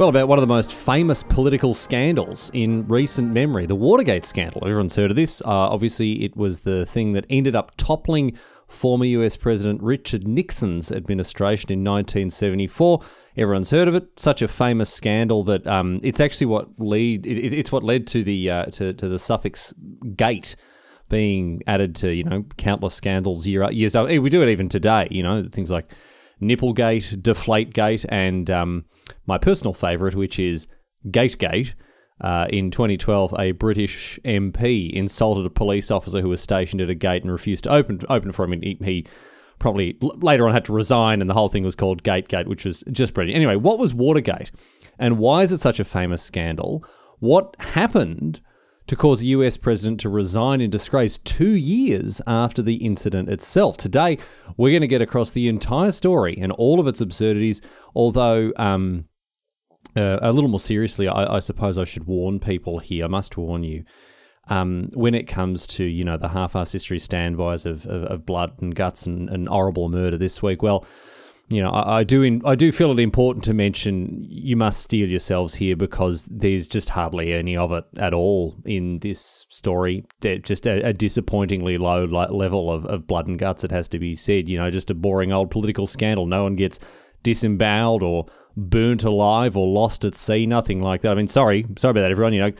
well, about one of the most famous political scandals in recent memory, the Watergate scandal. Everyone's heard of this. Uh, obviously, it was the thing that ended up toppling former US President Richard Nixon's administration in 1974. Everyone's heard of it. Such a famous scandal that um, it's actually what lead. It, it's what led to the uh, to, to the suffix gate being added to you know countless scandals year years. We do it even today. You know things like Nipplegate, Deflategate, and um, my personal favourite, which is Gategate. Uh, in 2012, a British MP insulted a police officer who was stationed at a gate and refused to open open for him. And he, he probably later on had to resign, and the whole thing was called Gategate, which was just brilliant. Anyway, what was Watergate, and why is it such a famous scandal? What happened to cause a US president to resign in disgrace two years after the incident itself. Today, we're going to get across the entire story and all of its absurdities, although. Um, uh, a little more seriously, I, I, suppose I should warn people here. I must warn you. Um, when it comes to you know the half-assed history standbys of, of, of blood and guts and, and horrible murder this week, well, you know, I, I do in, I do feel it important to mention you must steel yourselves here because there's just hardly any of it at all in this story. Just a, a disappointingly low level of, of blood and guts. It has to be said. You know, just a boring old political scandal. No one gets disemboweled or burnt alive or lost at sea. Nothing like that. I mean, sorry, sorry about that, everyone. You know,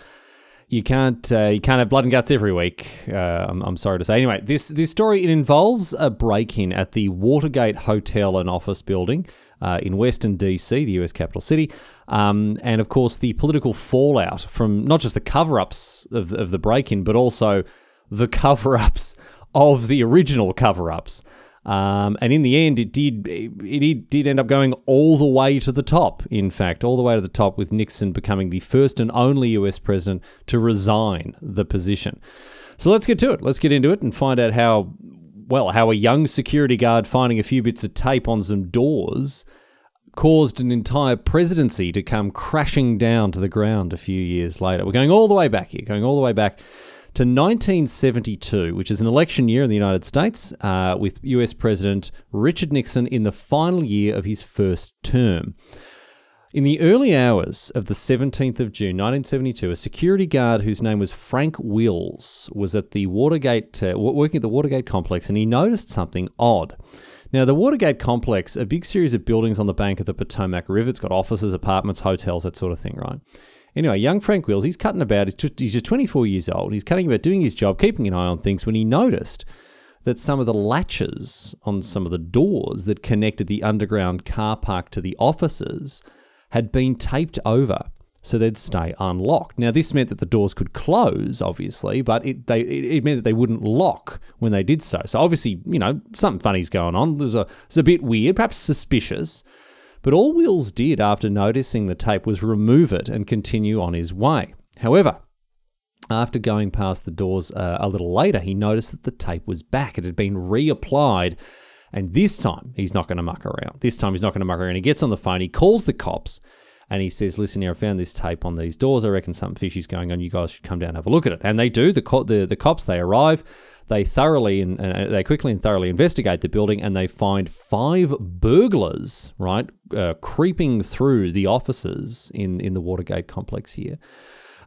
you can't uh, you can't have blood and guts every week. Uh, I'm, I'm, sorry to say. Anyway, this this story it involves a break-in at the Watergate Hotel and Office Building uh, in Western DC, the U.S. capital city, um, and of course the political fallout from not just the cover-ups of, of the break-in, but also the cover-ups of the original cover-ups. Um, and in the end, it did it did end up going all the way to the top. In fact, all the way to the top, with Nixon becoming the first and only U.S. president to resign the position. So let's get to it. Let's get into it and find out how well how a young security guard finding a few bits of tape on some doors caused an entire presidency to come crashing down to the ground a few years later. We're going all the way back here, going all the way back to 1972, which is an election year in the United States, uh, with US President Richard Nixon in the final year of his first term. In the early hours of the 17th of June 1972, a security guard whose name was Frank Wills was at the Watergate, uh, working at the Watergate complex, and he noticed something odd. Now, the Watergate complex, a big series of buildings on the bank of the Potomac River, it's got offices, apartments, hotels, that sort of thing, right? Anyway, young Frank Wills, he's cutting about, he's just, he's just 24 years old. He's cutting about doing his job, keeping an eye on things when he noticed that some of the latches on some of the doors that connected the underground car park to the offices had been taped over so they'd stay unlocked. Now, this meant that the doors could close, obviously, but it, they, it meant that they wouldn't lock when they did so. So, obviously, you know, something funny's going on. There's a, it's a bit weird, perhaps suspicious. But all Wills did after noticing the tape was remove it and continue on his way. However, after going past the doors uh, a little later, he noticed that the tape was back. It had been reapplied. And this time, he's not going to muck around. This time, he's not going to muck around. He gets on the phone, he calls the cops, and he says, "Listen here, I found this tape on these doors. I reckon something fishy's going on. You guys should come down and have a look at it." And they do. The co- the, the cops they arrive. They thoroughly and uh, they quickly and thoroughly investigate the building, and they find five burglars right uh, creeping through the offices in in the Watergate complex here.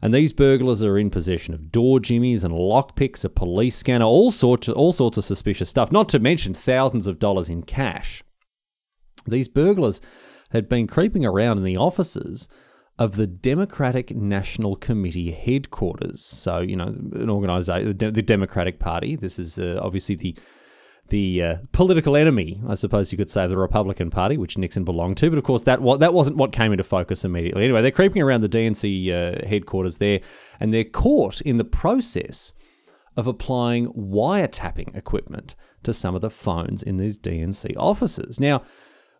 And these burglars are in possession of door jimmies and lockpicks, a police scanner, all sorts all sorts of suspicious stuff. Not to mention thousands of dollars in cash. These burglars had been creeping around in the offices of the Democratic National Committee headquarters. So, you know, an organization, the Democratic Party. This is uh, obviously the the uh, political enemy, I suppose you could say, of the Republican Party, which Nixon belonged to. But of course, that wa- that wasn't what came into focus immediately. Anyway, they're creeping around the DNC uh, headquarters there, and they're caught in the process of applying wiretapping equipment to some of the phones in these DNC offices. Now,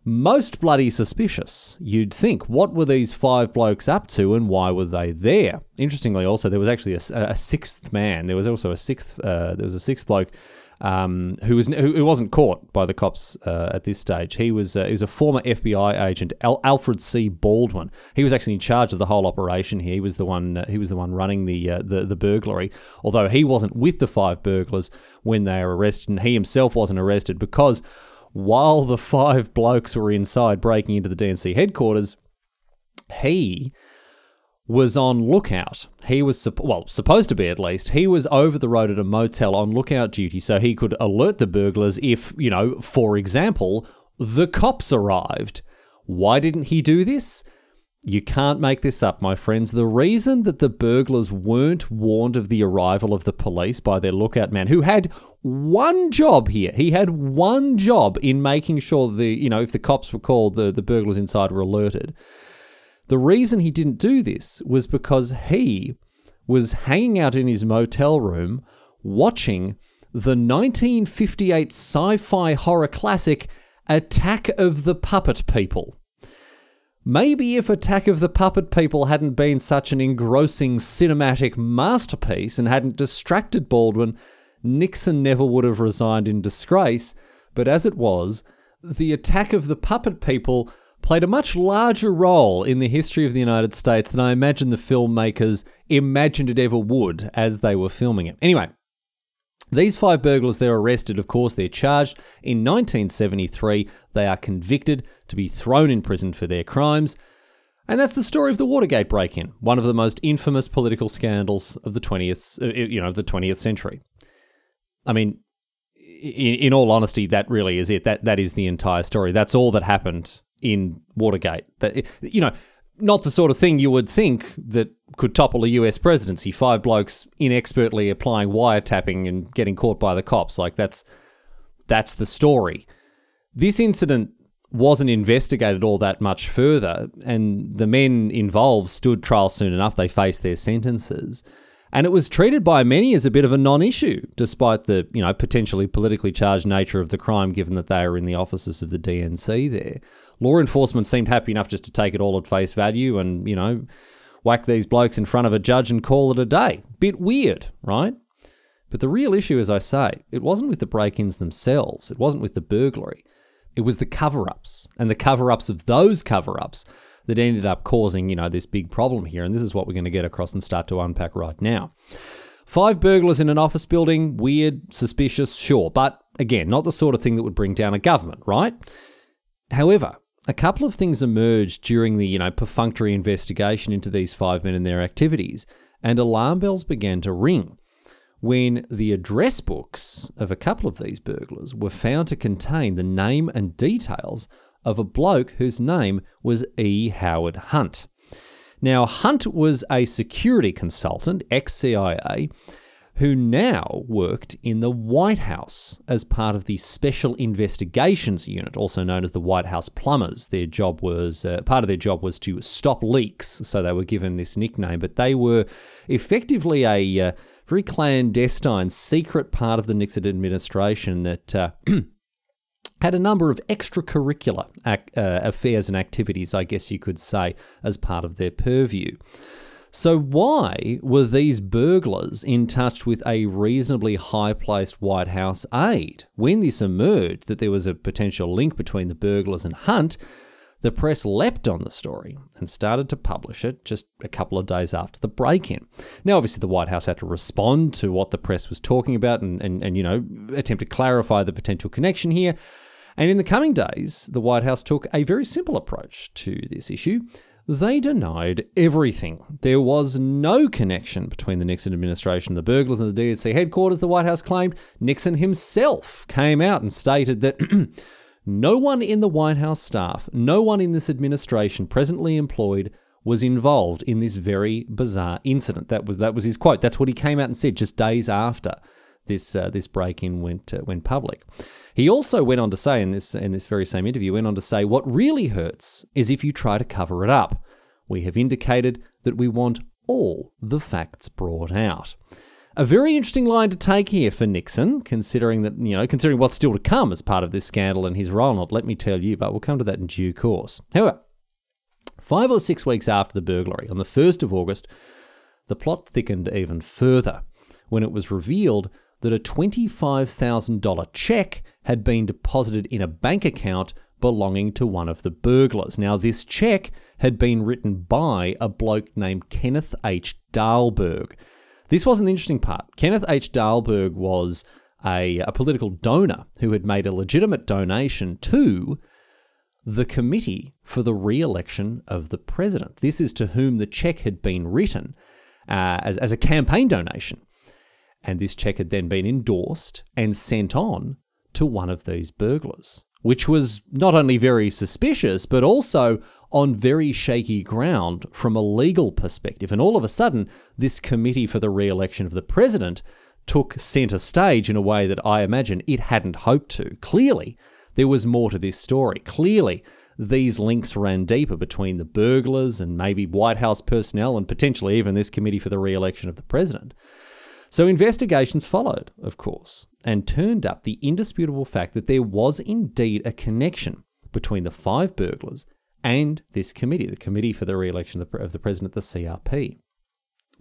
most bloody suspicious. You'd think, what were these five blokes up to and why were they there? Interestingly, also there was actually a, a sixth man. There was also a sixth. Uh, there was a sixth bloke um, who was who, wasn't caught by the cops uh, at this stage. He was uh, he was a former FBI agent, Al- Alfred C. Baldwin. He was actually in charge of the whole operation here. He was the one uh, he was the one running the, uh, the the burglary. Although he wasn't with the five burglars when they were arrested, and he himself wasn't arrested because while the five blokes were inside breaking into the DNC headquarters, he was on lookout. He was, well, supposed to be at least. He was over the road at a motel on lookout duty so he could alert the burglars if, you know, for example, the cops arrived. Why didn't he do this? You can't make this up, my friends. The reason that the burglars weren't warned of the arrival of the police by their lookout man, who had one job here, he had one job in making sure the, you know, if the cops were called, the, the burglars inside were alerted. The reason he didn't do this was because he was hanging out in his motel room watching the 1958 sci fi horror classic Attack of the Puppet People. Maybe if Attack of the Puppet People hadn't been such an engrossing cinematic masterpiece and hadn't distracted Baldwin, Nixon never would have resigned in disgrace. But as it was, the Attack of the Puppet People played a much larger role in the history of the United States than I imagine the filmmakers imagined it ever would as they were filming it. Anyway, these five burglars, they're arrested, of course, they're charged. In 1973, they are convicted to be thrown in prison for their crimes. And that's the story of the Watergate break-in, one of the most infamous political scandals of the 20th, uh, you know, the 20th century. I mean, in, in all honesty, that really is it. That that is the entire story. That's all that happened in Watergate. That you know, not the sort of thing you would think that could topple a US presidency. Five blokes inexpertly applying wiretapping and getting caught by the cops. Like that's that's the story. This incident wasn't investigated all that much further, and the men involved stood trial soon enough. They faced their sentences. And it was treated by many as a bit of a non-issue, despite the you know potentially politically charged nature of the crime, given that they are in the offices of the DNC there law enforcement seemed happy enough just to take it all at face value and, you know, whack these blokes in front of a judge and call it a day. Bit weird, right? But the real issue, as I say, it wasn't with the break ins themselves, it wasn't with the burglary. It was the cover ups and the cover ups of those cover ups that ended up causing, you know, this big problem here. And this is what we're going to get across and start to unpack right now. Five burglars in an office building, weird, suspicious, sure, but again, not the sort of thing that would bring down a government, right? However, a couple of things emerged during the, you know, perfunctory investigation into these five men and their activities, and alarm bells began to ring when the address books of a couple of these burglars were found to contain the name and details of a bloke whose name was E. Howard Hunt. Now, Hunt was a security consultant, ex CIA, who now worked in the White House as part of the Special Investigations Unit, also known as the White House Plumbers. Their job was uh, part of their job was to stop leaks, so they were given this nickname. But they were effectively a uh, very clandestine, secret part of the Nixon administration that. Uh, had a number of extracurricular ac- uh, affairs and activities, I guess you could say, as part of their purview. So, why were these burglars in touch with a reasonably high placed White House aide? When this emerged that there was a potential link between the burglars and Hunt, the press leapt on the story and started to publish it just a couple of days after the break in. Now, obviously, the White House had to respond to what the press was talking about and, and, and, you know, attempt to clarify the potential connection here. And in the coming days, the White House took a very simple approach to this issue. They denied everything. There was no connection between the Nixon administration the burglars and the DNC headquarters, the White House claimed. Nixon himself came out and stated that no one in the White House staff, no one in this administration presently employed was involved in this very bizarre incident. That was that was his quote. That's what he came out and said just days after this uh, this break-in went uh, went public. He also went on to say in this in this very same interview went on to say what really hurts is if you try to cover it up. We have indicated that we want all the facts brought out. A very interesting line to take here for Nixon, considering that, you know, considering what's still to come as part of this scandal and his role in it, let me tell you, but we'll come to that in due course. However, five or six weeks after the burglary, on the 1st of August, the plot thickened even further when it was revealed that a $25,000 check had been deposited in a bank account belonging to one of the burglars. Now, this check had been written by a bloke named Kenneth H. Dahlberg. This was an interesting part. Kenneth H. Dahlberg was a, a political donor who had made a legitimate donation to the committee for the re election of the president. This is to whom the check had been written uh, as, as a campaign donation. And this check had then been endorsed and sent on to one of these burglars, which was not only very suspicious, but also on very shaky ground from a legal perspective. And all of a sudden, this committee for the re election of the president took centre stage in a way that I imagine it hadn't hoped to. Clearly, there was more to this story. Clearly, these links ran deeper between the burglars and maybe White House personnel and potentially even this committee for the re election of the president. So investigations followed, of course, and turned up the indisputable fact that there was indeed a connection between the five burglars and this committee, the Committee for the Re-election of the President, the CRP.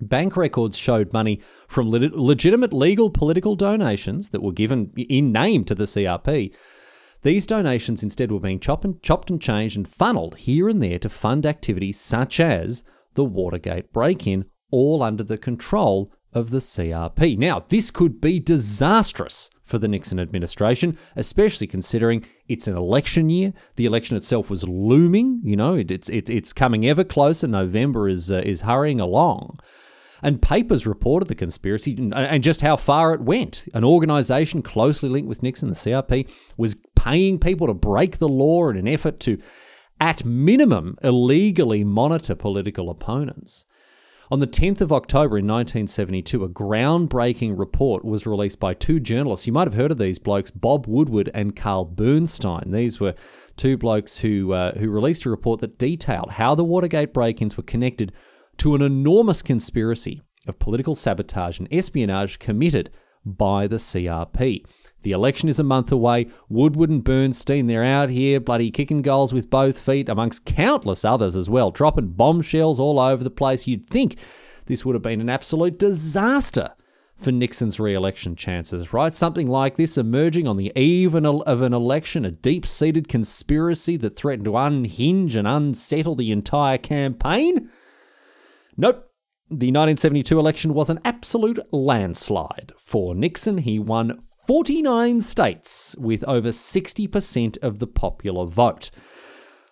Bank records showed money from legitimate legal political donations that were given in name to the CRP. These donations instead were being chopped and, chopped and changed and funneled here and there to fund activities such as the Watergate break in, all under the control of the CRP. Now, this could be disastrous for the Nixon administration, especially considering it's an election year. The election itself was looming. You know, it, it's it, it's coming ever closer. November is uh, is hurrying along. And papers reported the conspiracy and just how far it went. An organization closely linked with Nixon, the CRP, was paying people to break the law in an effort to, at minimum, illegally monitor political opponents. On the 10th of October in 1972, a groundbreaking report was released by two journalists. You might have heard of these blokes, Bob Woodward and Carl Bernstein. These were two blokes who, uh, who released a report that detailed how the Watergate break ins were connected to an enormous conspiracy of political sabotage and espionage committed by the CRP. The election is a month away. Woodward and Bernstein, they're out here bloody kicking goals with both feet, amongst countless others as well, dropping bombshells all over the place. You'd think this would have been an absolute disaster for Nixon's re election chances, right? Something like this emerging on the eve of an election, a deep seated conspiracy that threatened to unhinge and unsettle the entire campaign? Nope. The 1972 election was an absolute landslide. For Nixon, he won 49 states with over 60% of the popular vote.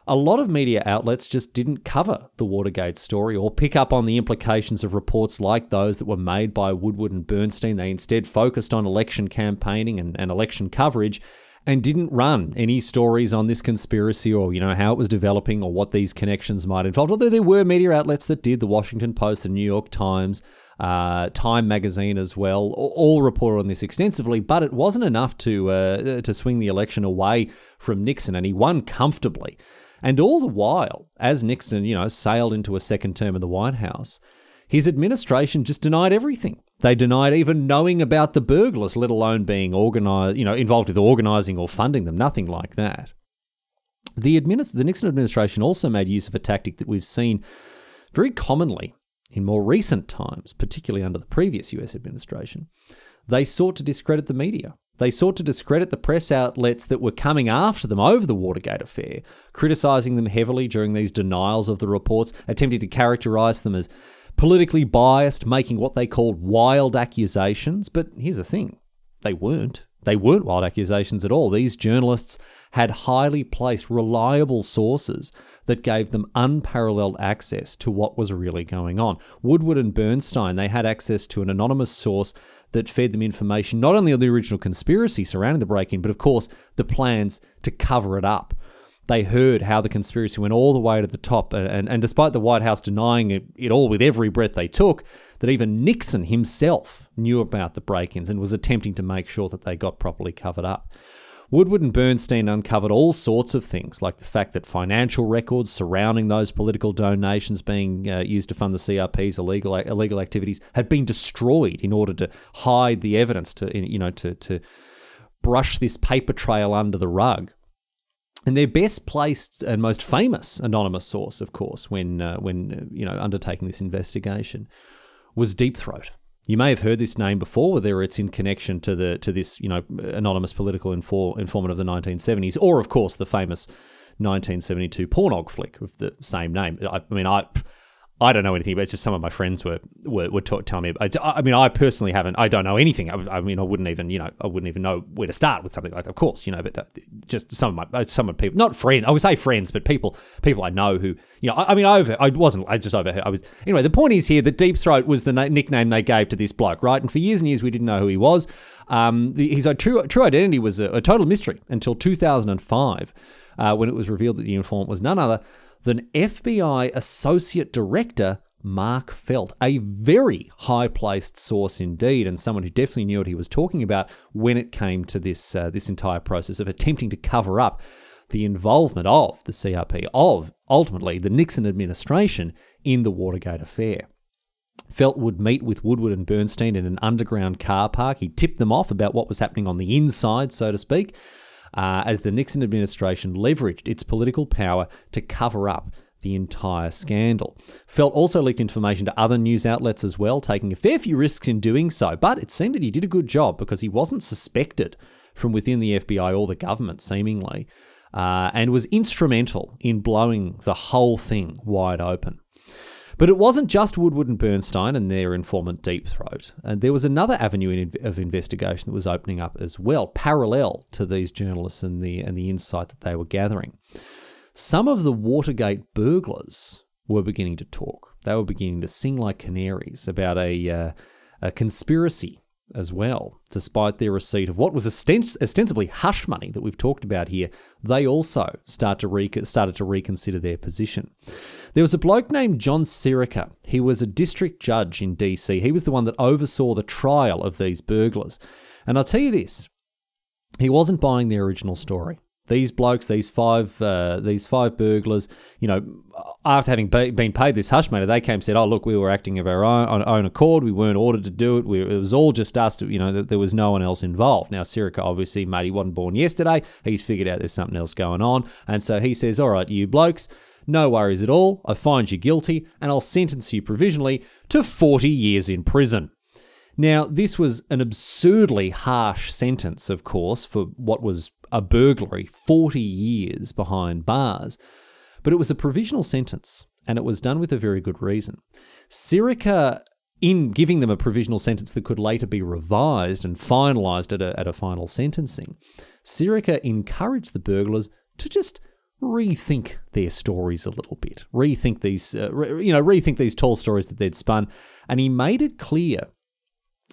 A lot of media outlets just didn't cover the Watergate story or pick up on the implications of reports like those that were made by Woodward and Bernstein. They instead focused on election campaigning and, and election coverage and didn't run any stories on this conspiracy or you know how it was developing or what these connections might involve. Although there were media outlets that did, the Washington Post, the New York Times, uh, Time magazine as well, all reported on this extensively. But it wasn't enough to uh, to swing the election away from Nixon, and he won comfortably. And all the while, as Nixon, you know, sailed into a second term in the White House, his administration just denied everything. They denied even knowing about the burglars, let alone being organized, you know, involved with organizing or funding them. Nothing like that. The, administ- the Nixon administration also made use of a tactic that we've seen very commonly in more recent times, particularly under the previous US administration. They sought to discredit the media. They sought to discredit the press outlets that were coming after them over the Watergate affair, criticizing them heavily during these denials of the reports, attempting to characterize them as politically biased, making what they called wild accusations. But here's the thing they weren't. They weren't wild accusations at all. These journalists had highly placed, reliable sources that gave them unparalleled access to what was really going on. Woodward and Bernstein, they had access to an anonymous source that fed them information not only on the original conspiracy surrounding the break in, but of course the plans to cover it up they heard how the conspiracy went all the way to the top. And, and despite the White House denying it, it all with every breath they took, that even Nixon himself knew about the break ins and was attempting to make sure that they got properly covered up. Woodward and Bernstein uncovered all sorts of things, like the fact that financial records surrounding those political donations being uh, used to fund the CRP's illegal illegal activities had been destroyed in order to hide the evidence, to you know, to to brush this paper trail under the rug. And their best placed and most famous anonymous source, of course, when uh, when uh, you know undertaking this investigation, was Deep Throat. You may have heard this name before, whether it's in connection to the to this you know anonymous political infor- informant of the 1970s, or of course the famous 1972 pornog flick of the same name. I, I mean, I I don't know anything, but just some of my friends were were, were t- telling me. About, I mean, I personally haven't. I don't know anything. I, I, mean, I wouldn't even you know I wouldn't even know where to start with something like that. Of course, you know, but uh, just some of my uh, some of people, not friends. I would say friends, but people people I know who you know. I, I mean, I over I wasn't. I just overheard. I was anyway. The point is here that Deep Throat was the na- nickname they gave to this bloke, right? And for years and years we didn't know who he was. Um, the, his true true identity was a, a total mystery until 2005, uh, when it was revealed that the informant was none other than FBI Associate Director Mark Felt, a very high placed source indeed, and someone who definitely knew what he was talking about when it came to this, uh, this entire process of attempting to cover up the involvement of the CRP, of ultimately the Nixon administration in the Watergate affair. Felt would meet with Woodward and Bernstein in an underground car park. He tipped them off about what was happening on the inside, so to speak, uh, as the Nixon administration leveraged its political power to cover up the entire scandal. Felt also leaked information to other news outlets as well, taking a fair few risks in doing so, but it seemed that he did a good job because he wasn't suspected from within the FBI or the government, seemingly, uh, and was instrumental in blowing the whole thing wide open. But it wasn't just Woodward and Bernstein and their informant Deep Throat. And there was another avenue of investigation that was opening up as well, parallel to these journalists and the and the insight that they were gathering. Some of the Watergate burglars were beginning to talk. They were beginning to sing like canaries about a, uh, a conspiracy as well, despite their receipt of what was ostensibly hush money that we've talked about here. They also start to re- started to reconsider their position. There was a bloke named John Sirica. He was a district judge in DC. He was the one that oversaw the trial of these burglars. And I'll tell you this he wasn't buying the original story these blokes, these five, uh, these five burglars, you know, after having been paid this hush money, they came and said, "Oh, look, we were acting of our own on own accord. We weren't ordered to do it. We, it was all just us. You know, there was no one else involved." Now, Sirica obviously, mate, he wasn't born yesterday. He's figured out there's something else going on, and so he says, "All right, you blokes." No worries at all. I find you guilty and I'll sentence you provisionally to 40 years in prison. Now, this was an absurdly harsh sentence, of course, for what was a burglary 40 years behind bars, but it was a provisional sentence and it was done with a very good reason. Sirica, in giving them a provisional sentence that could later be revised and finalised at a, at a final sentencing, Sirica encouraged the burglars to just rethink their stories a little bit, rethink these, uh, re- you know, rethink these tall stories that they'd spun, and he made it clear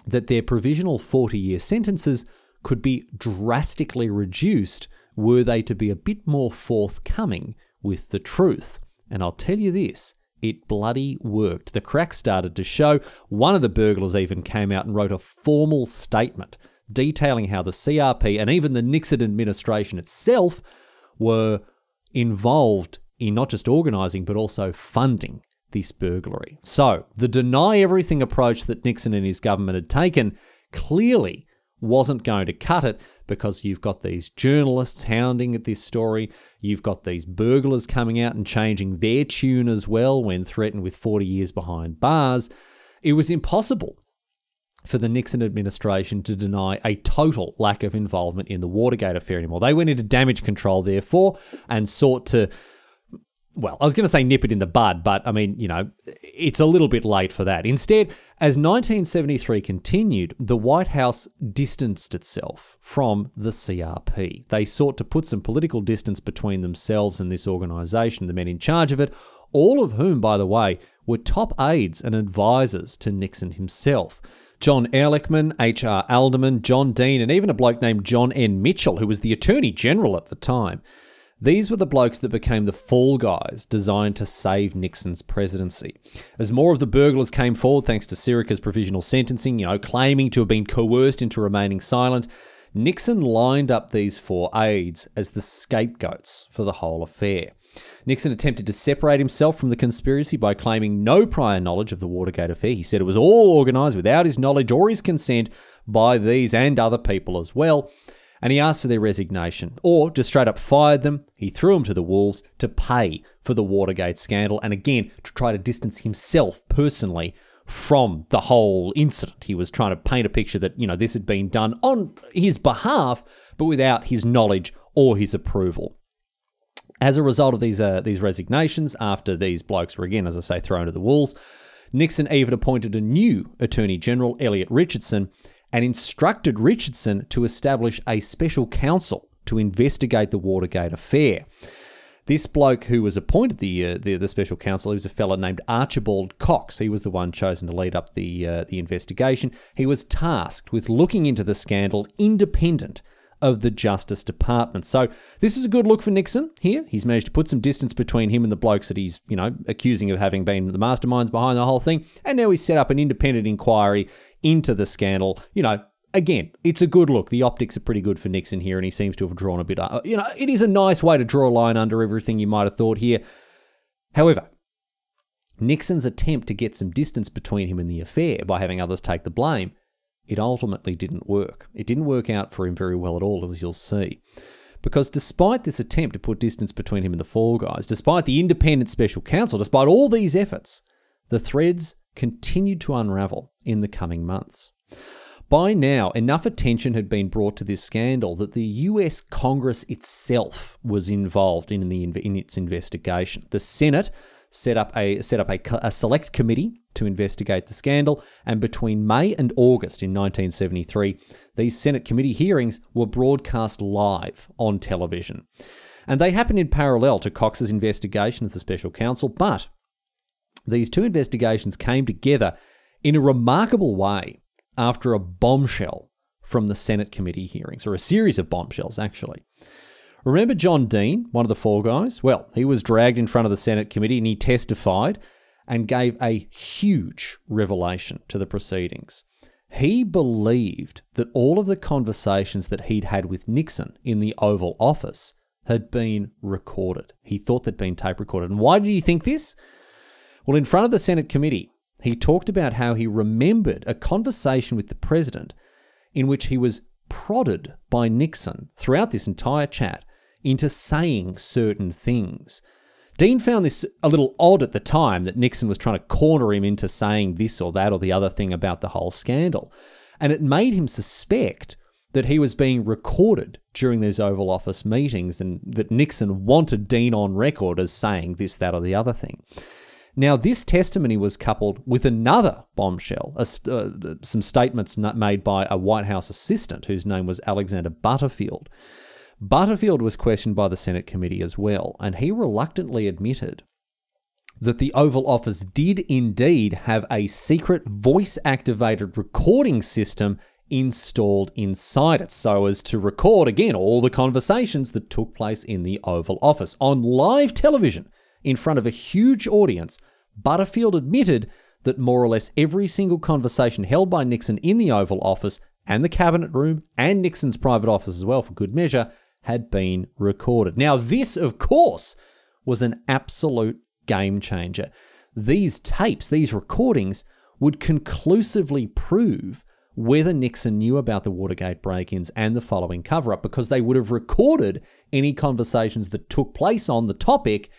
that their provisional 40 year sentences could be drastically reduced were they to be a bit more forthcoming with the truth. And I'll tell you this it bloody worked. The cracks started to show. One of the burglars even came out and wrote a formal statement detailing how the CRP and even the Nixon administration itself were involved in not just organising but also funding this burglary. So, the deny everything approach that Nixon and his government had taken clearly wasn't going to cut it because you've got these journalists hounding at this story. You've got these burglars coming out and changing their tune as well when threatened with 40 years behind bars. It was impossible for the Nixon administration to deny a total lack of involvement in the Watergate affair anymore. They went into damage control, therefore, and sought to well, I was going to say nip it in the bud, but I mean, you know, it's a little bit late for that. Instead, as 1973 continued, the White House distanced itself from the CRP. They sought to put some political distance between themselves and this organisation, the men in charge of it, all of whom, by the way, were top aides and advisors to Nixon himself. John Ehrlichman, H.R. Haldeman, John Dean, and even a bloke named John N. Mitchell, who was the Attorney General at the time. These were the blokes that became the fall guys designed to save Nixon's presidency. As more of the burglars came forward thanks to Sirica's provisional sentencing, you know, claiming to have been coerced into remaining silent, Nixon lined up these four aides as the scapegoats for the whole affair. Nixon attempted to separate himself from the conspiracy by claiming no prior knowledge of the Watergate affair. He said it was all organised without his knowledge or his consent by these and other people as well. And he asked for their resignation, or just straight up fired them. He threw them to the wolves to pay for the Watergate scandal, and again to try to distance himself personally from the whole incident. He was trying to paint a picture that, you know, this had been done on his behalf, but without his knowledge or his approval. As a result of these uh, these resignations, after these blokes were again, as I say, thrown to the wolves, Nixon even appointed a new Attorney General, Elliot Richardson, and instructed Richardson to establish a special counsel to investigate the Watergate affair. This bloke who was appointed the, uh, the, the special counsel, he was a fellow named Archibald Cox. He was the one chosen to lead up the uh, the investigation. He was tasked with looking into the scandal independent of the Justice Department. So this is a good look for Nixon here. He's managed to put some distance between him and the blokes that he's, you know, accusing of having been the masterminds behind the whole thing. And now he's set up an independent inquiry into the scandal. You know, again, it's a good look. The optics are pretty good for Nixon here, and he seems to have drawn a bit. Uh, you know, it is a nice way to draw a line under everything you might have thought here. However, Nixon's attempt to get some distance between him and the affair by having others take the blame it ultimately didn't work. It didn't work out for him very well at all, as you'll see. Because despite this attempt to put distance between him and the Fall Guys, despite the independent special counsel, despite all these efforts, the threads continued to unravel in the coming months. By now, enough attention had been brought to this scandal that the US Congress itself was involved in, the, in its investigation. The Senate set up a set up a, a select committee to investigate the scandal, and between May and August in 1973, these Senate committee hearings were broadcast live on television. And they happened in parallel to Cox's investigation as the special counsel, but these two investigations came together in a remarkable way after a bombshell from the Senate committee hearings, or a series of bombshells, actually. Remember John Dean, one of the Fall Guys? Well, he was dragged in front of the Senate committee and he testified and gave a huge revelation to the proceedings. He believed that all of the conversations that he'd had with Nixon in the Oval Office had been recorded. He thought they'd been tape recorded. And why did he think this? Well, in front of the Senate committee, he talked about how he remembered a conversation with the president in which he was prodded by Nixon throughout this entire chat into saying certain things. Dean found this a little odd at the time that Nixon was trying to corner him into saying this or that or the other thing about the whole scandal. And it made him suspect that he was being recorded during those Oval Office meetings and that Nixon wanted Dean on record as saying this, that, or the other thing. Now, this testimony was coupled with another bombshell, uh, some statements made by a White House assistant whose name was Alexander Butterfield. Butterfield was questioned by the Senate committee as well, and he reluctantly admitted that the Oval Office did indeed have a secret voice activated recording system installed inside it so as to record again all the conversations that took place in the Oval Office on live television in front of a huge audience. Butterfield admitted that more or less every single conversation held by Nixon in the Oval Office and the cabinet room and Nixon's private office as well, for good measure, had been recorded. Now, this, of course, was an absolute game changer. These tapes, these recordings, would conclusively prove whether Nixon knew about the Watergate break ins and the following cover up because they would have recorded any conversations that took place on the topic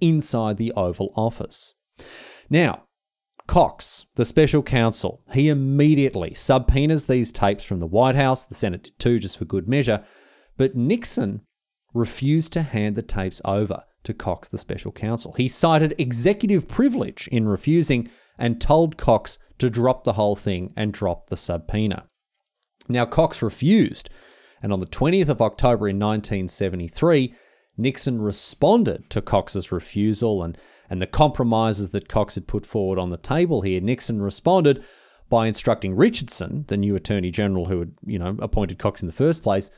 inside the Oval Office. Now, Cox, the special counsel, he immediately subpoenas these tapes from the White House, the Senate did too, just for good measure, but Nixon refused to hand the tapes over to Cox, the special counsel. He cited executive privilege in refusing and told Cox to drop the whole thing and drop the subpoena. Now, Cox refused, and on the 20th of October in 1973, Nixon responded to Cox's refusal and, and the compromises that Cox had put forward on the table here. Nixon responded by instructing Richardson, the new Attorney General who had, you know, appointed Cox in the first place,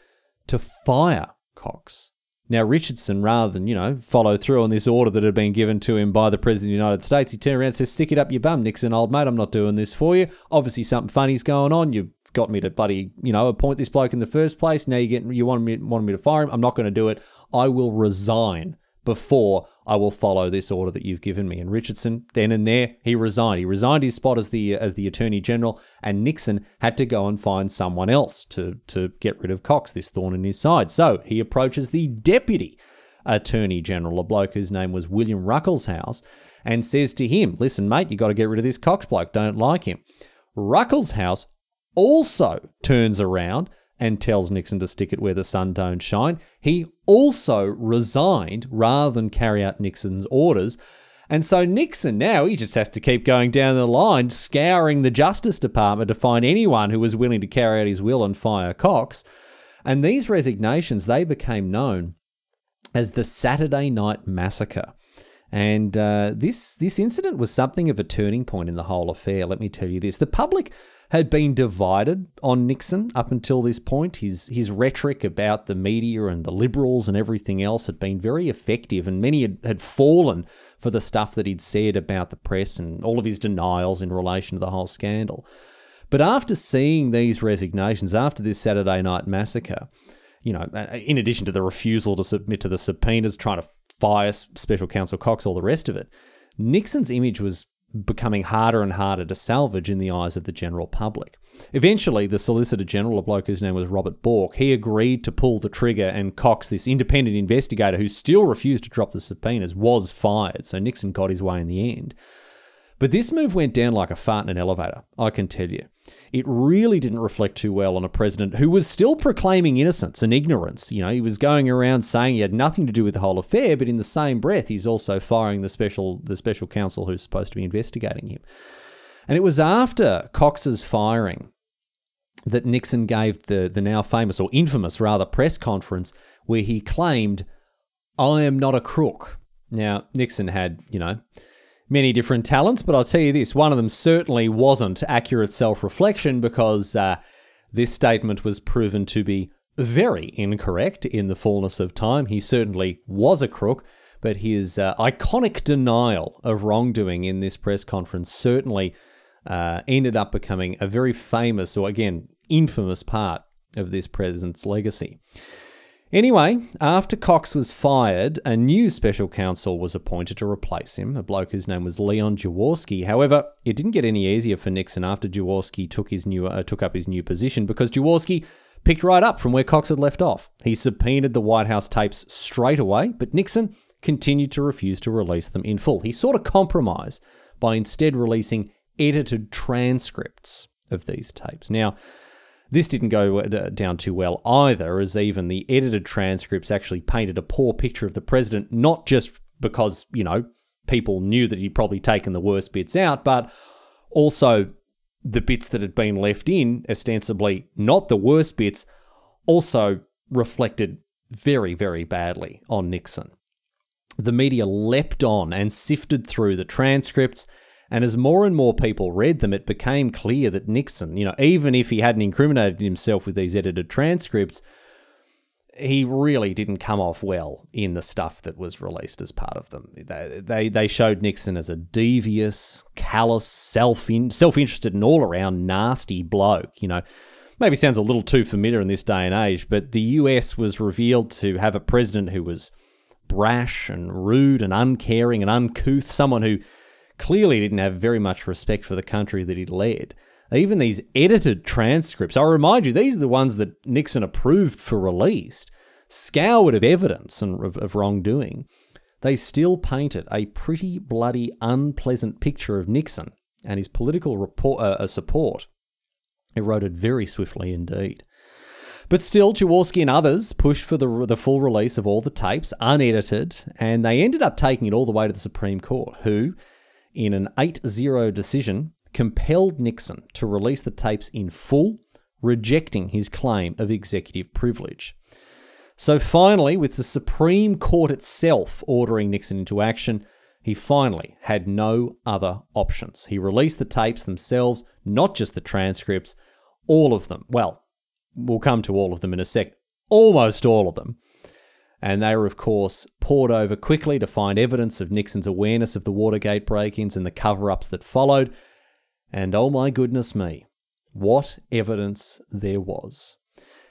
to fire Cox. Now, Richardson, rather than, you know, follow through on this order that had been given to him by the President of the United States, he turned around and says, Stick it up your bum, Nixon, old mate, I'm not doing this for you. Obviously, something funny's going on. You've got me to bloody, you know, appoint this bloke in the first place. Now you get you want me wanted me to fire him. I'm not going to do it. I will resign before I will follow this order that you've given me. And Richardson, then and there, he resigned. He resigned his spot as the as the Attorney General, and Nixon had to go and find someone else to to get rid of Cox, this thorn in his side. So he approaches the Deputy Attorney General, a bloke whose name was William Ruckelshaus, and says to him, "Listen, mate, you got to get rid of this Cox bloke. Don't like him." Ruckelshaus also turns around and tells Nixon to stick it where the sun don't shine. He also resigned rather than carry out Nixon's orders. And so Nixon now he just has to keep going down the line, scouring the Justice Department to find anyone who was willing to carry out his will and fire Cox. And these resignations they became known as the Saturday Night Massacre. And uh, this this incident was something of a turning point in the whole affair. Let me tell you this: the public had been divided on Nixon up until this point. His his rhetoric about the media and the liberals and everything else had been very effective, and many had, had fallen for the stuff that he'd said about the press and all of his denials in relation to the whole scandal. But after seeing these resignations, after this Saturday night massacre, you know, in addition to the refusal to submit to the subpoenas, trying to fire Special Counsel Cox, all the rest of it, Nixon's image was becoming harder and harder to salvage in the eyes of the general public. Eventually, the Solicitor General, a bloke whose name was Robert Bork, he agreed to pull the trigger, and Cox, this independent investigator who still refused to drop the subpoenas, was fired. So Nixon got his way in the end. But this move went down like a fart in an elevator, I can tell you. It really didn't reflect too well on a president who was still proclaiming innocence and ignorance. You know, he was going around saying he had nothing to do with the whole affair, but in the same breath, he's also firing the special the special counsel who's supposed to be investigating him. And it was after Cox's firing that Nixon gave the the now famous or infamous rather press conference where he claimed, "I am not a crook." Now Nixon had, you know, many different talents, but I'll tell you this one of them certainly wasn't accurate self reflection because uh, this statement was proven to be very incorrect in the fullness of time. He certainly was a crook, but his uh, iconic denial of wrongdoing in this press conference certainly uh, ended up becoming a very famous, or again, infamous part of this president's legacy. Anyway, after Cox was fired, a new special counsel was appointed to replace him, a bloke whose name was Leon Jaworski. However, it didn't get any easier for Nixon after Jaworski took his new uh, took up his new position because Jaworski picked right up from where Cox had left off. He subpoenaed the White House tapes straight away, but Nixon continued to refuse to release them in full. He sought a compromise by instead releasing edited transcripts of these tapes. Now, this didn't go uh, down too well either, as even the edited transcripts actually painted a poor picture of the president, not just because, you know, people knew that he'd probably taken the worst bits out, but also the bits that had been left in, ostensibly not the worst bits, also reflected very, very badly on Nixon. The media leapt on and sifted through the transcripts and as more and more people read them, it became clear that Nixon, you know, even if he hadn't incriminated himself with these edited transcripts, he really didn't come off well in the stuff that was released as part of them. They they, they showed Nixon as a devious, callous, self in, self interested, and all around nasty bloke. You know, maybe sounds a little too familiar in this day and age, but the U.S. was revealed to have a president who was brash and rude and uncaring and uncouth, someone who clearly didn't have very much respect for the country that he led. Even these edited transcripts, I remind you, these are the ones that Nixon approved for release, scoured of evidence and of, of wrongdoing. They still painted a pretty bloody unpleasant picture of Nixon and his political report, uh, uh support eroded very swiftly indeed. But still, Jaworski and others pushed for the, the full release of all the tapes, unedited, and they ended up taking it all the way to the Supreme Court, who, in an 8 0 decision, compelled Nixon to release the tapes in full, rejecting his claim of executive privilege. So finally, with the Supreme Court itself ordering Nixon into action, he finally had no other options. He released the tapes themselves, not just the transcripts, all of them. Well, we'll come to all of them in a sec. Almost all of them and they were, of course, pored over quickly to find evidence of Nixon's awareness of the Watergate break ins and the cover ups that followed. And oh my goodness me, what evidence there was.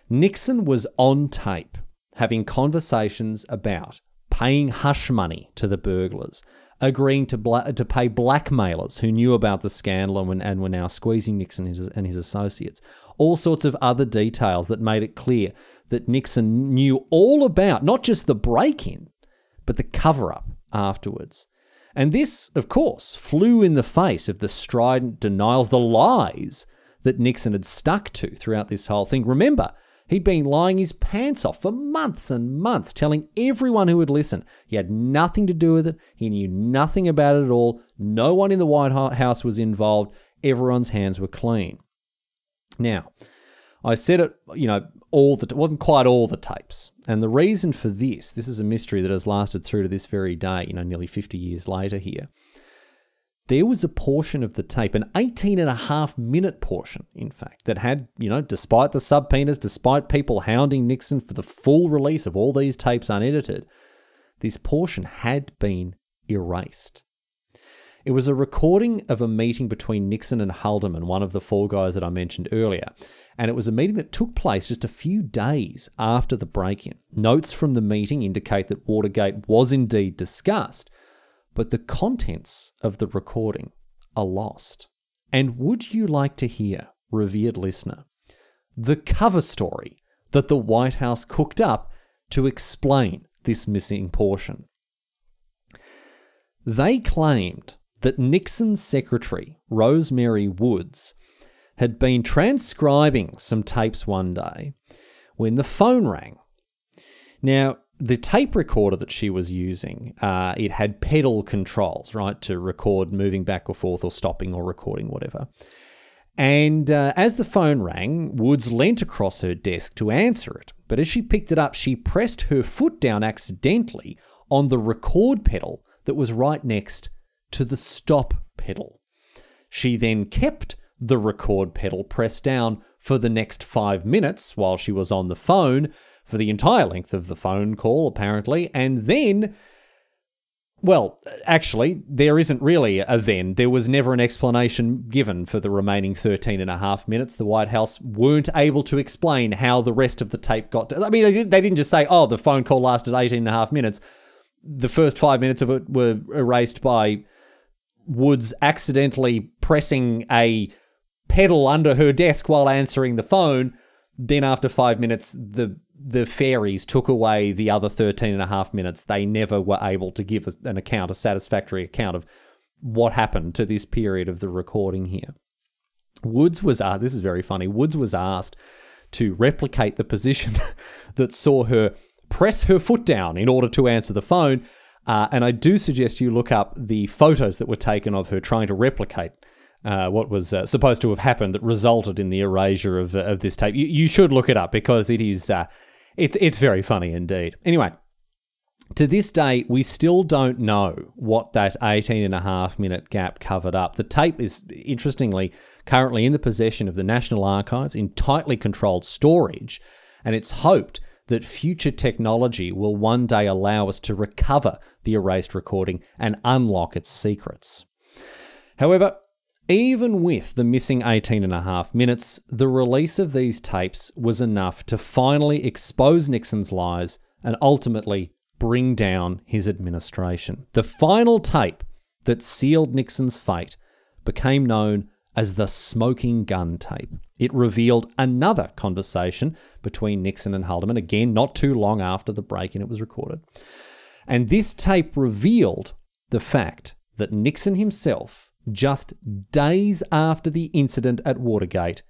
Nixon was on tape having conversations about paying hush money to the burglars, agreeing to bla- to pay blackmailers who knew about the scandal and, and were now squeezing Nixon and his, and his associates. All sorts of other details that made it clear that Nixon knew all about not just the break in, but the cover up afterwards. And this, of course, flew in the face of the strident denials, the lies that Nixon had stuck to throughout this whole thing. Remember, he'd been lying his pants off for months and months, telling everyone who would listen he had nothing to do with it, he knew nothing about it at all, no one in the White House was involved, everyone's hands were clean. Now, I said it, you know, all the it wasn't quite all the tapes. And the reason for this, this is a mystery that has lasted through to this very day, you know, nearly 50 years later here. There was a portion of the tape, an 18 and a half minute portion, in fact, that had, you know, despite the subpoenas, despite people hounding Nixon for the full release of all these tapes unedited, this portion had been erased. It was a recording of a meeting between Nixon and Haldeman, one of the four guys that I mentioned earlier. And it was a meeting that took place just a few days after the break in. Notes from the meeting indicate that Watergate was indeed discussed, but the contents of the recording are lost. And would you like to hear, revered listener, the cover story that the White House cooked up to explain this missing portion? They claimed that Nixon's secretary, Rose Mary Woods, had been transcribing some tapes one day when the phone rang. Now, the tape recorder that she was using, uh, it had pedal controls, right, to record moving back or forth or stopping or recording, whatever. And uh, as the phone rang, Woods leant across her desk to answer it. But as she picked it up, she pressed her foot down accidentally on the record pedal that was right next to the stop pedal. She then kept the record pedal pressed down for the next five minutes while she was on the phone, for the entire length of the phone call, apparently, and then. Well, actually, there isn't really a then. There was never an explanation given for the remaining 13 and a half minutes. The White House weren't able to explain how the rest of the tape got. To, I mean, they didn't just say, oh, the phone call lasted 18 and a half minutes. The first five minutes of it were erased by Woods accidentally pressing a pedal under her desk while answering the phone. Then after five minutes, the the fairies took away the other 13 and a half minutes. They never were able to give an account, a satisfactory account of what happened to this period of the recording here. Woods was asked, this is very funny, Woods was asked to replicate the position that saw her press her foot down in order to answer the phone. Uh, and I do suggest you look up the photos that were taken of her trying to replicate uh, what was uh, supposed to have happened that resulted in the erasure of, of this tape. You, you, should look it up because it is uh, it's it's very funny indeed. Anyway, to this day, we still don't know what that 18 and a half minute gap covered up. The tape is, interestingly, currently in the possession of the National Archives in tightly controlled storage, and it's hoped that future technology will one day allow us to recover the erased recording and unlock its secrets. However, even with the missing 18 and a half minutes, the release of these tapes was enough to finally expose Nixon's lies and ultimately bring down his administration. The final tape that sealed Nixon's fate became known as the smoking gun tape. It revealed another conversation between Nixon and Haldeman, again, not too long after the break in it was recorded. And this tape revealed the fact that Nixon himself, just days after the incident at Watergate,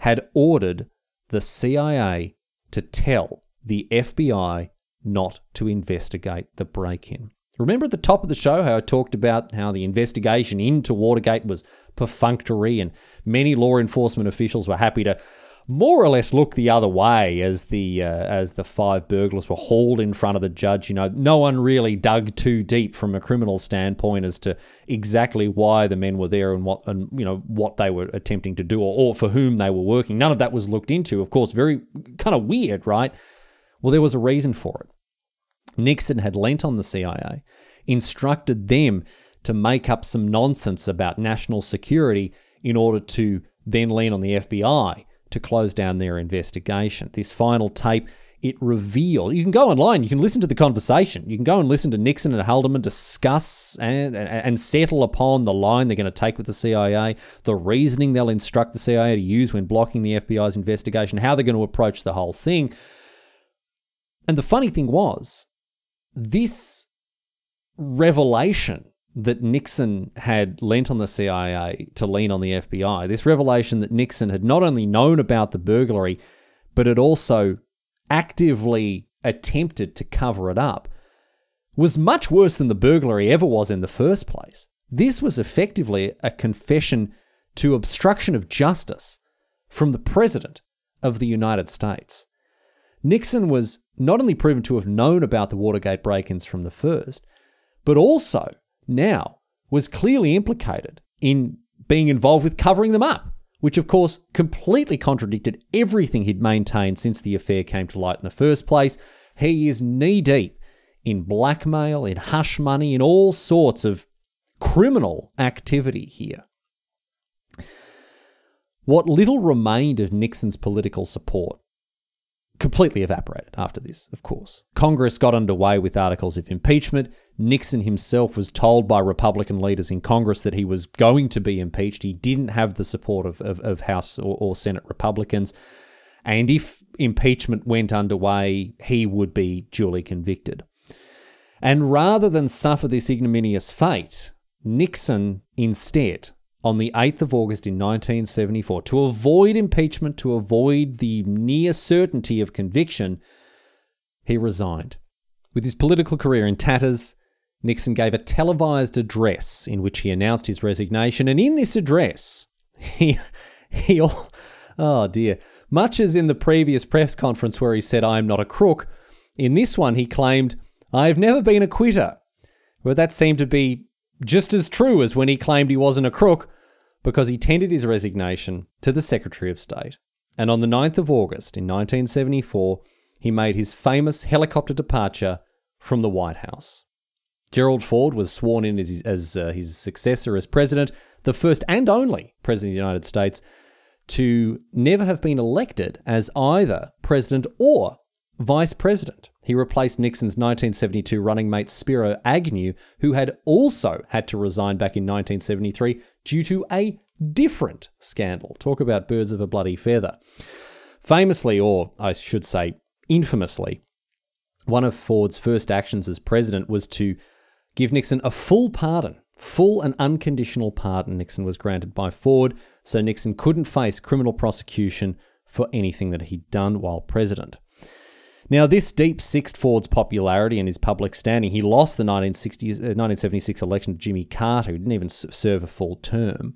had ordered the CIA to tell the FBI not to investigate the break in. Remember at the top of the show how I talked about how the investigation into Watergate was perfunctory and many law enforcement officials were happy to more or less look the other way as the uh, as the five burglars were hauled in front of the judge. You know, no one really dug too deep from a criminal standpoint as to exactly why the men were there and what and you know what they were attempting to do or, or for whom they were working. None of that was looked into. Of course, very kind of weird, right? Well, there was a reason for it. Nixon had lent on the CIA, instructed them to make up some nonsense about national security in order to then lean on the FBI to close down their investigation. This final tape, it revealed. You can go online, you can listen to the conversation. You can go and listen to Nixon and Haldeman discuss and, and, and settle upon the line they're going to take with the CIA, the reasoning they'll instruct the CIA to use when blocking the FBI's investigation, how they're going to approach the whole thing. And the funny thing was, this revelation that Nixon had lent on the CIA to lean on the FBI, this revelation that Nixon had not only known about the burglary, but had also actively attempted to cover it up, was much worse than the burglary ever was in the first place. This was effectively a confession to obstruction of justice from the President of the United States. Nixon was not only proven to have known about the Watergate break ins from the first, but also now was clearly implicated in being involved with covering them up, which of course completely contradicted everything he'd maintained since the affair came to light in the first place. He is knee deep in blackmail, in hush money, in all sorts of criminal activity here. What little remained of Nixon's political support completely evaporated after this, of course. Congress got underway with articles of impeachment. Nixon himself was told by Republican leaders in Congress that he was going to be impeached. He didn't have the support of, of, of House or, or Senate Republicans. And if impeachment went underway, he would be duly convicted. And rather than suffer this ignominious fate, Nixon instead on the 8th of August in 1974 to avoid impeachment, to avoid the near certainty of conviction, he resigned. With his political career in tatters, Nixon gave a televised address in which he announced his resignation, and in this address, he, he, oh dear, much as in the previous press conference where he said, I am not a crook, in this one he claimed, I have never been a quitter. But that seemed to be just as true as when he claimed he wasn't a crook, because he tendered his resignation to the Secretary of State. And on the 9th of August in 1974, he made his famous helicopter departure from the White House. Gerald Ford was sworn in as, his, as uh, his successor as president, the first and only president of the United States to never have been elected as either president or vice president. He replaced Nixon's 1972 running mate Spiro Agnew, who had also had to resign back in 1973 due to a different scandal. Talk about birds of a bloody feather. Famously, or I should say infamously, one of Ford's first actions as president was to give Nixon a full pardon. Full and unconditional pardon Nixon was granted by Ford, so Nixon couldn't face criminal prosecution for anything that he'd done while president. Now, this deep sixed Ford's popularity and his public standing. He lost the 1976 uh, election to Jimmy Carter, who didn't even serve a full term.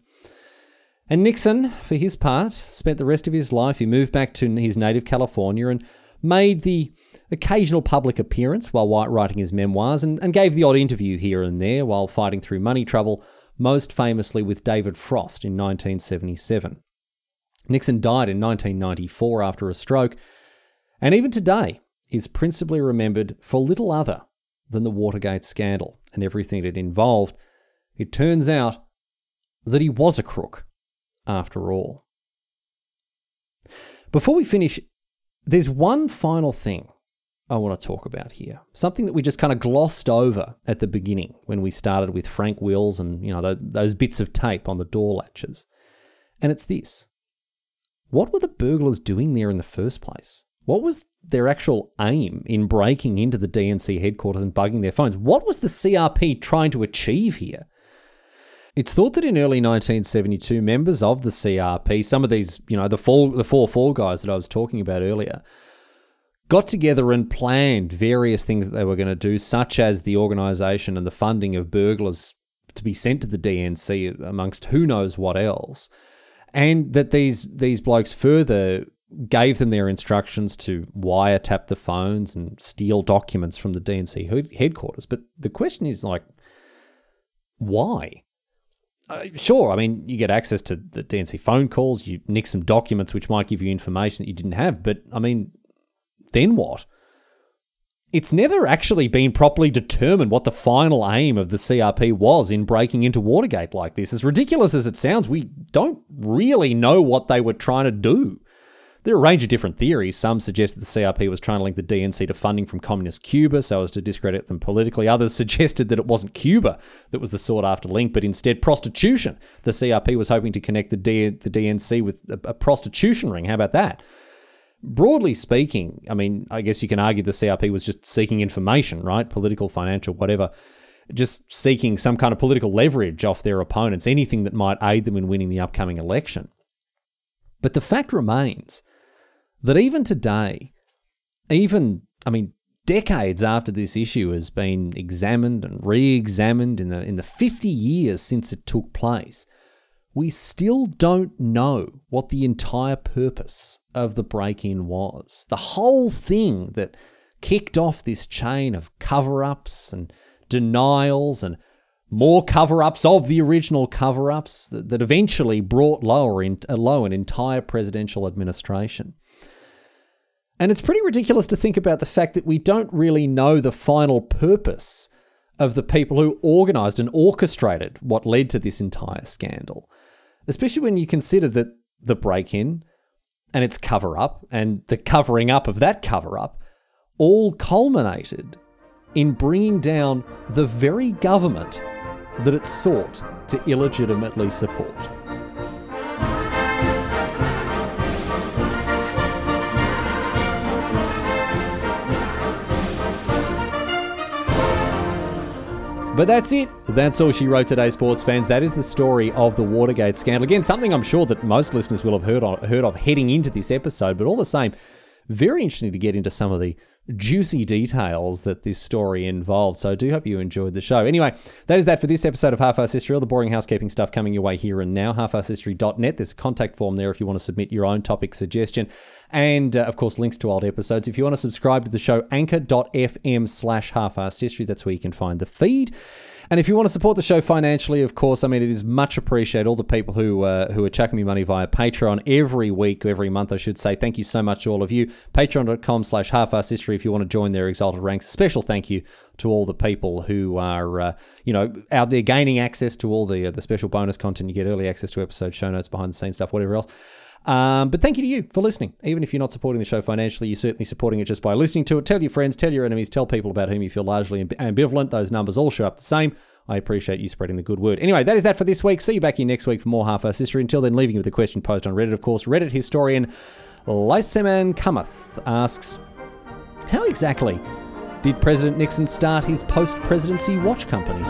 And Nixon, for his part, spent the rest of his life. He moved back to his native California and made the occasional public appearance while writing his memoirs and, and gave the odd interview here and there while fighting through money trouble, most famously with David Frost in 1977. Nixon died in 1994 after a stroke and even today is principally remembered for little other than the Watergate scandal and everything it involved. It turns out that he was a crook after all. Before we finish, there's one final thing I want to talk about here. Something that we just kind of glossed over at the beginning when we started with Frank Wills and, you know, those bits of tape on the door latches. And it's this. What were the burglars doing there in the first place? What was their actual aim in breaking into the DNC headquarters and bugging their phones? What was the CRP trying to achieve here? It's thought that in early 1972, members of the CRP, some of these, you know, the four, the four fall guys that I was talking about earlier, got together and planned various things that they were going to do, such as the organisation and the funding of burglars to be sent to the DNC, amongst who knows what else, and that these these blokes further gave them their instructions to wiretap the phones and steal documents from the DNC headquarters. But the question is like, why? Uh, sure, I mean, you get access to the DNC phone calls, you nick some documents which might give you information that you didn't have, but I mean, then what? it's never actually been properly determined what the final aim of the CRP was in breaking into Watergate like this. As ridiculous as it sounds, we don't really know what they were trying to do. There are a range of different theories. Some suggest that the CRP was trying to link the DNC to funding from communist Cuba so as to discredit them politically. Others suggested that it wasn't Cuba that was the sought after link, but instead prostitution. The CRP was hoping to connect the, D- the DNC with a, a prostitution ring. How about that? broadly speaking, I mean, I guess you can argue the CRP was just seeking information, right? Political, financial, whatever. Just seeking some kind of political leverage off their opponents, anything that might aid them in winning the upcoming election. But the fact remains that even today, even, I mean, decades after this issue has been examined and re examined in the, in the 50 years since it took place, we still don't know what the entire purpose of the break in was. The whole thing that kicked off this chain of cover ups and denials and more cover ups of the original cover ups that, that, eventually brought lower in, uh, low an entire presidential administration. And it's pretty ridiculous to think about the fact that we don't really know the final purpose of the people who organised and orchestrated what led to this entire scandal especially when you consider that the break in and its cover up and the covering up of that cover up all culminated in bringing down the very government that it sought to illegitimately support. But that's it. That's all she wrote today, sports fans. That is the story of the Watergate scandal. Again, something I'm sure that most listeners will have heard of, heard of heading into this episode, but all the same, very interesting to get into some of the juicy details that this story involved. So I do hope you enjoyed the show. Anyway, that is that for this episode of Half Ass History. All the boring housekeeping stuff coming your way here and now. HalfAssHistory.net. There's a contact form there if you want to submit your own topic suggestion. And uh, of course, links to old episodes. If you want to subscribe to the show, anchor.fm slash half history. That's where you can find the feed. And if you want to support the show financially, of course, I mean, it is much appreciated. All the people who uh, who are chucking me money via Patreon every week, every month, I should say. Thank you so much to all of you. Patreon.com slash half history if you want to join their exalted ranks. A special thank you to all the people who are, uh, you know, out there gaining access to all the, uh, the special bonus content. You get early access to episodes, show notes, behind the scenes stuff, whatever else. Um, but thank you to you for listening. Even if you're not supporting the show financially, you're certainly supporting it just by listening to it. Tell your friends, tell your enemies, tell people about whom you feel largely ambivalent. Those numbers all show up the same. I appreciate you spreading the good word. Anyway, that is that for this week. See you back here next week for more half ass history. Until then, leaving you with a question posed on Reddit, of course. Reddit historian Lyseman Kamath asks How exactly did President Nixon start his post presidency watch company?